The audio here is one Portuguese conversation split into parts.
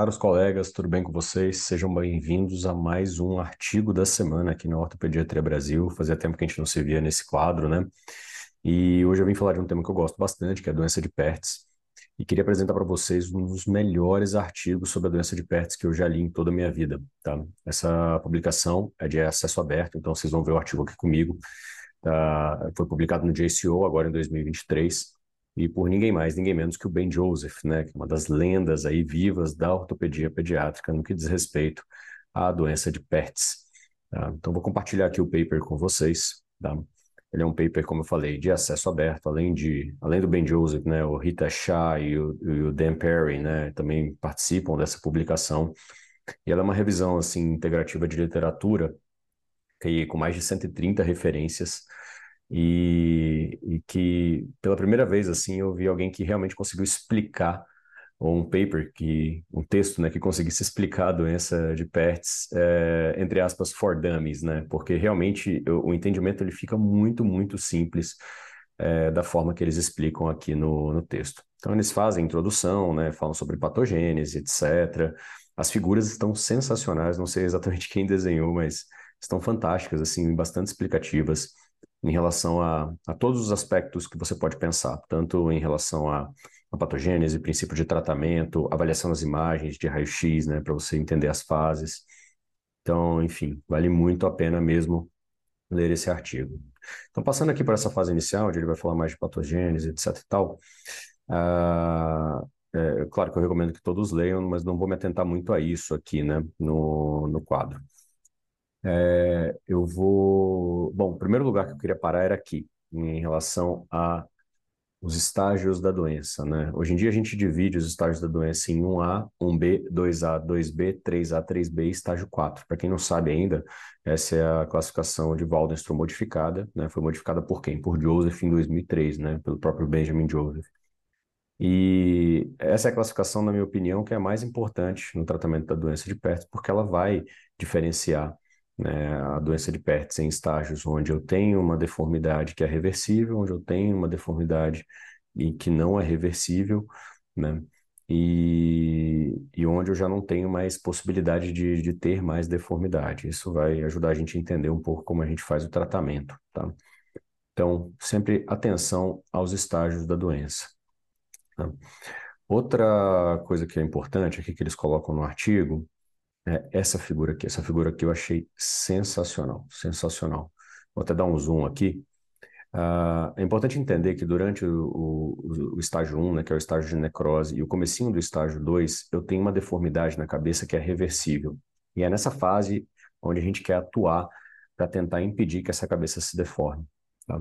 Caros colegas, tudo bem com vocês? Sejam bem-vindos a mais um artigo da semana aqui na Ortopediatria Brasil. Fazia tempo que a gente não se via nesse quadro, né? E hoje eu vim falar de um tema que eu gosto bastante, que é a doença de Pertz. E queria apresentar para vocês um dos melhores artigos sobre a doença de Pertz que eu já li em toda a minha vida, tá? Essa publicação é de acesso aberto, então vocês vão ver o artigo aqui comigo. Tá? Foi publicado no JCO agora em 2023 e por ninguém mais, ninguém menos que o Ben Joseph, né, é uma das lendas aí vivas da ortopedia pediátrica no que diz respeito à doença de Pertz. Tá? Então vou compartilhar aqui o paper com vocês. Tá? Ele é um paper, como eu falei, de acesso aberto, além de, além do Ben Joseph, né, o Rita Shah e o, e o Dan Perry, né, também participam dessa publicação. E ela é uma revisão assim integrativa de literatura que com mais de 130 referências e, e que pela primeira vez assim eu vi alguém que realmente conseguiu explicar ou um paper que um texto né que conseguisse explicar a doença de Pertz é, entre aspas for dummies né? Porque realmente o, entendimento ele fica muito muito simples é, da forma que eles explicam aqui no, no texto. Então eles fazem introdução né falam sobre patogênese etc as figuras estão sensacionais não sei exatamente quem desenhou mas estão fantásticas assim bastante explicativas em relação a, a todos os aspectos que você pode pensar, tanto em relação a, a patogênese, princípio de tratamento, avaliação das imagens de raio-x, né, para você entender as fases. Então, enfim, vale muito a pena mesmo ler esse artigo. Então, passando aqui para essa fase inicial, onde ele vai falar mais de patogênese, etc e tal, uh, é, claro que eu recomendo que todos leiam, mas não vou me atentar muito a isso aqui, né, no, no quadro. É, eu vou. Bom, o primeiro lugar que eu queria parar era aqui, em relação a os estágios da doença, né? Hoje em dia a gente divide os estágios da doença em 1A, 1B, 2A, 2B, 3A, 3B e estágio 4. Para quem não sabe ainda, essa é a classificação de Waldenstrom modificada, né? Foi modificada por quem? Por Joseph em 2003, né? Pelo próprio Benjamin Joseph. E essa é a classificação, na minha opinião, que é a mais importante no tratamento da doença de Pertz, porque ela vai diferenciar né, a doença de Pertz em estágios onde eu tenho uma deformidade que é reversível, onde eu tenho uma deformidade e que não é reversível, né? E, e onde eu já não tenho mais possibilidade de, de ter mais deformidade. Isso vai ajudar a gente a entender um pouco como a gente faz o tratamento, tá? Então, sempre atenção aos estágios da doença. Tá? Outra coisa que é importante aqui que eles colocam no artigo é essa figura aqui. Essa figura aqui eu achei sensacional, sensacional. Vou até dar um zoom aqui. Uh, é importante entender que durante o, o, o, estágio 1, né, que é o estágio de necrose, e o comecinho do estágio 2, eu tenho uma deformidade na cabeça que é reversível. E é nessa fase onde a gente quer atuar para tentar impedir que essa cabeça se deforme. Tá?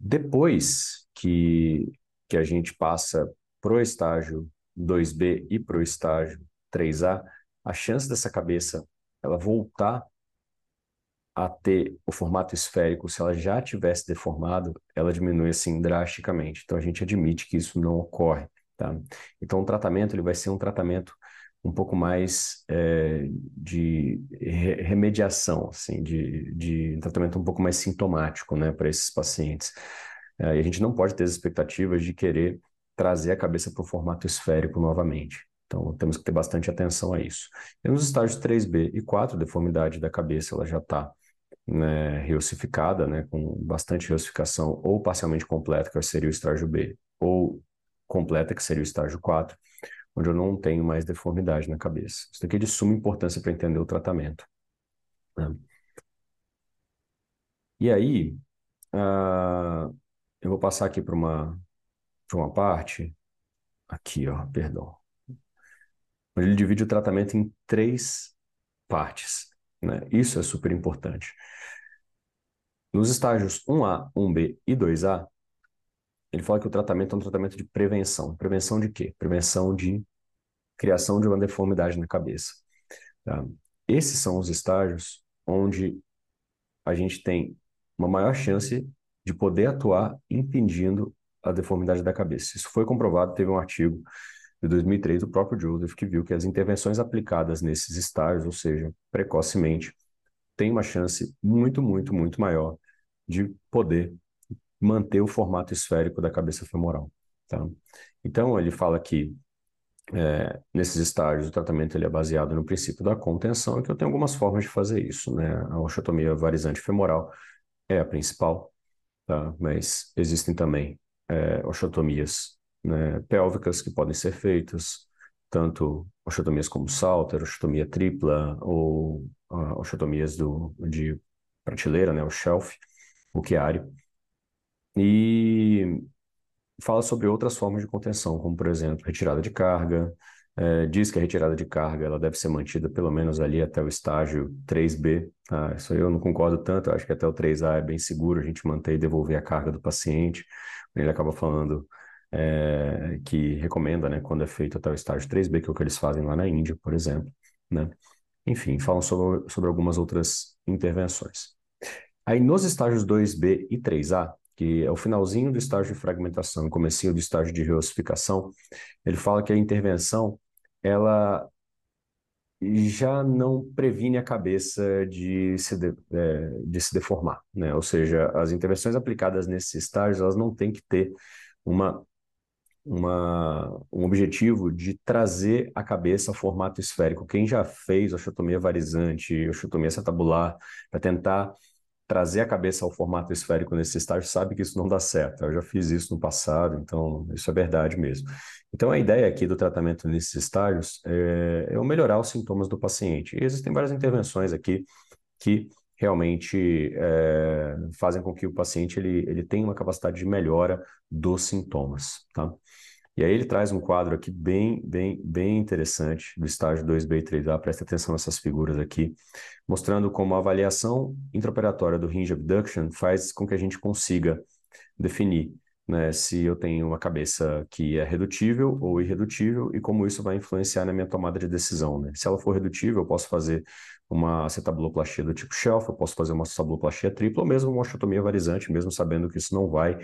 Depois que, que a gente passa para o estágio 2B e para o estágio 3A, a chance dessa cabeça ela voltar a ter o formato esférico, se ela já tivesse deformado, ela diminui assim drasticamente. Então a gente admite que isso não ocorre, tá? Então o tratamento ele vai ser um tratamento um pouco mais é, de remediação, assim, de, de um tratamento um pouco mais sintomático, né, para esses pacientes. É, e a gente não pode ter as expectativas de querer trazer a cabeça para o formato esférico novamente. Então, temos que ter bastante atenção a isso. E nos estágios 3B e 4, a deformidade da cabeça ela já está né, né, com bastante reossificação, ou parcialmente completa, que seria o estágio B, ou completa, que seria o estágio 4, onde eu não tenho mais deformidade na cabeça. Isso daqui é de suma importância para entender o tratamento. Né? E aí, uh, eu vou passar aqui para uma, uma parte, aqui, ó, perdão ele divide o tratamento em três partes. Né? Isso é super importante. Nos estágios 1A, 1B e 2A, ele fala que o tratamento é um tratamento de prevenção. Prevenção de quê? Prevenção de criação de uma deformidade na cabeça. Tá? Esses são os estágios onde a gente tem uma maior chance de poder atuar impedindo a deformidade da cabeça. Isso foi comprovado, teve um artigo de 2003 do próprio Joseph, que viu que as intervenções aplicadas nesses estágios, ou seja, precocemente, têm uma chance muito, muito, muito maior de poder manter o formato esférico da cabeça femoral. Tá? Então, ele fala que é, nesses estágios, o tratamento ele é baseado no princípio da contenção, e que eu tenho algumas formas de fazer isso, né? A osteotomia varizante femoral é a principal, tá? Mas existem também é, osteotomias né, pélvicas que podem ser feitas, tanto osteotomias como salter, osteotomia tripla ou uh, osteotomias do, de prateleira, né, o shelf, o quiário. E fala sobre outras formas de contenção, como por exemplo, retirada de carga. É, diz que a retirada de carga ela deve ser mantida pelo menos ali até o estágio 3B. Tá? Isso eu não concordo tanto, acho que até o 3A é bem seguro a gente manter e devolver a carga do paciente. Ele acaba falando é, que recomenda, né, quando é feito até o estágio 3B, que é o que eles fazem lá na Índia, por exemplo, né? Enfim, falam sobre, sobre algumas outras intervenções. Aí nos estágios 2B e 3A, que é o finalzinho do estágio de fragmentação, comecinho do estágio de reossificação, ele fala que a intervenção, ela já não previne a cabeça de se, de, é, de se deformar, né? Ou seja, as intervenções aplicadas nesses estágios, elas não têm que ter uma uma, um objetivo de trazer a cabeça ao formato esférico. Quem já fez osteotomia varizante, osteotomia acetabular, para tentar trazer a cabeça ao formato esférico nesse estágio, sabe que isso não dá certo. Eu já fiz isso no passado, então isso é verdade mesmo. Então a ideia aqui do tratamento nesses estágios é, é melhorar os sintomas do paciente. E existem várias intervenções aqui que realmente é, fazem com que o paciente ele, ele tenha uma capacidade de melhora dos sintomas, tá? E aí ele traz um quadro aqui bem, bem, bem interessante do estágio 2B e 3A, presta atenção nessas figuras aqui, mostrando como a avaliação intraoperatória do hinge abduction faz com que a gente consiga definir né, se eu tenho uma cabeça que é redutível ou irredutível e como isso vai influenciar na minha tomada de decisão. Né? Se ela for redutível, eu posso fazer uma acetabuloplastia do tipo shelf, eu posso fazer uma acetabuloplastia tripla ou mesmo uma osteotomia varizante, mesmo sabendo que isso não vai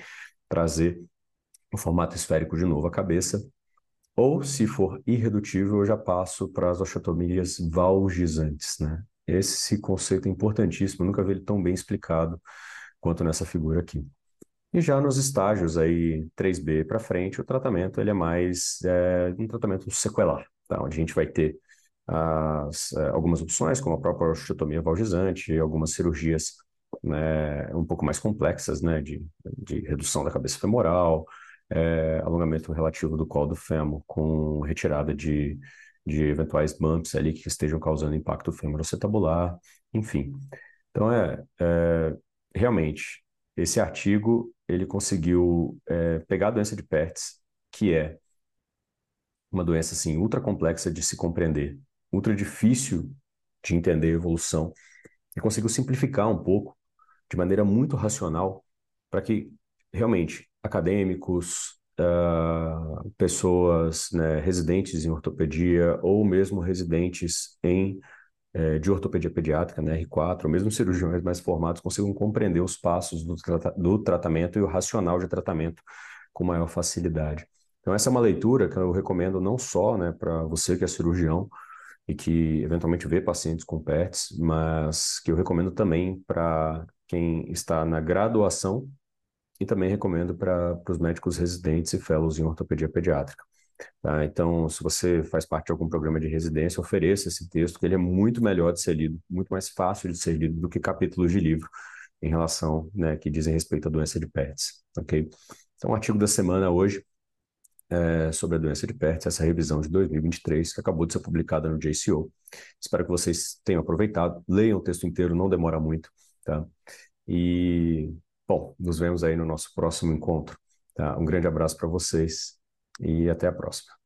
trazer o formato esférico de novo a cabeça. Ou, se for irredutível, eu já passo para as osteotomias valgizantes, né? Esse conceito é importantíssimo, nunca vi ele tão bem explicado quanto nessa figura aqui. E já nos estágios aí 3B para frente, o tratamento ele é mais é, um tratamento sequelar, tá? onde a gente vai ter as, é, algumas opções, como a própria osteotomia valgizante, algumas cirurgias né, um pouco mais complexas, né, de, de redução da cabeça femoral, é, alongamento relativo do colo do fêmur com retirada de, de eventuais bumps ali que estejam causando impacto femoroacetabular, enfim. Então, é, é, realmente, esse artigo, ele conseguiu é, pegar a doença de Pertz, que é uma doença, assim, ultra complexa de se compreender, ultra difícil de entender a evolução, e conseguiu simplificar um pouco, de maneira muito racional, para que realmente acadêmicos, uh, pessoas né, residentes em ortopedia ou mesmo residentes em eh, de ortopedia pediátrica, né, R4, ou mesmo cirurgiões mais formados consigam compreender os passos do, do tratamento e o racional de tratamento com maior facilidade. Então essa é uma leitura que eu recomendo não só né, para você que é cirurgião e que eventualmente vê pacientes com PERTS, mas que eu recomendo também para quem está na graduação e também recomendo para os médicos residentes e fellows em ortopedia pediátrica. Tá? Então, se você faz parte de algum programa de residência, ofereça esse texto, que ele é muito melhor de ser lido, muito mais fácil de ser lido do que capítulos de livro em relação, né, que dizem respeito à doença de Pertz, ok? Então, o artigo da semana hoje é sobre a doença de Pertz, essa revisão de 2023, que acabou de ser publicada no JCO. Espero que vocês tenham aproveitado, leiam o texto inteiro, não demora muito, tá? E Bom, nos vemos aí no nosso próximo encontro. Tá? Um grande abraço para vocês e até a próxima.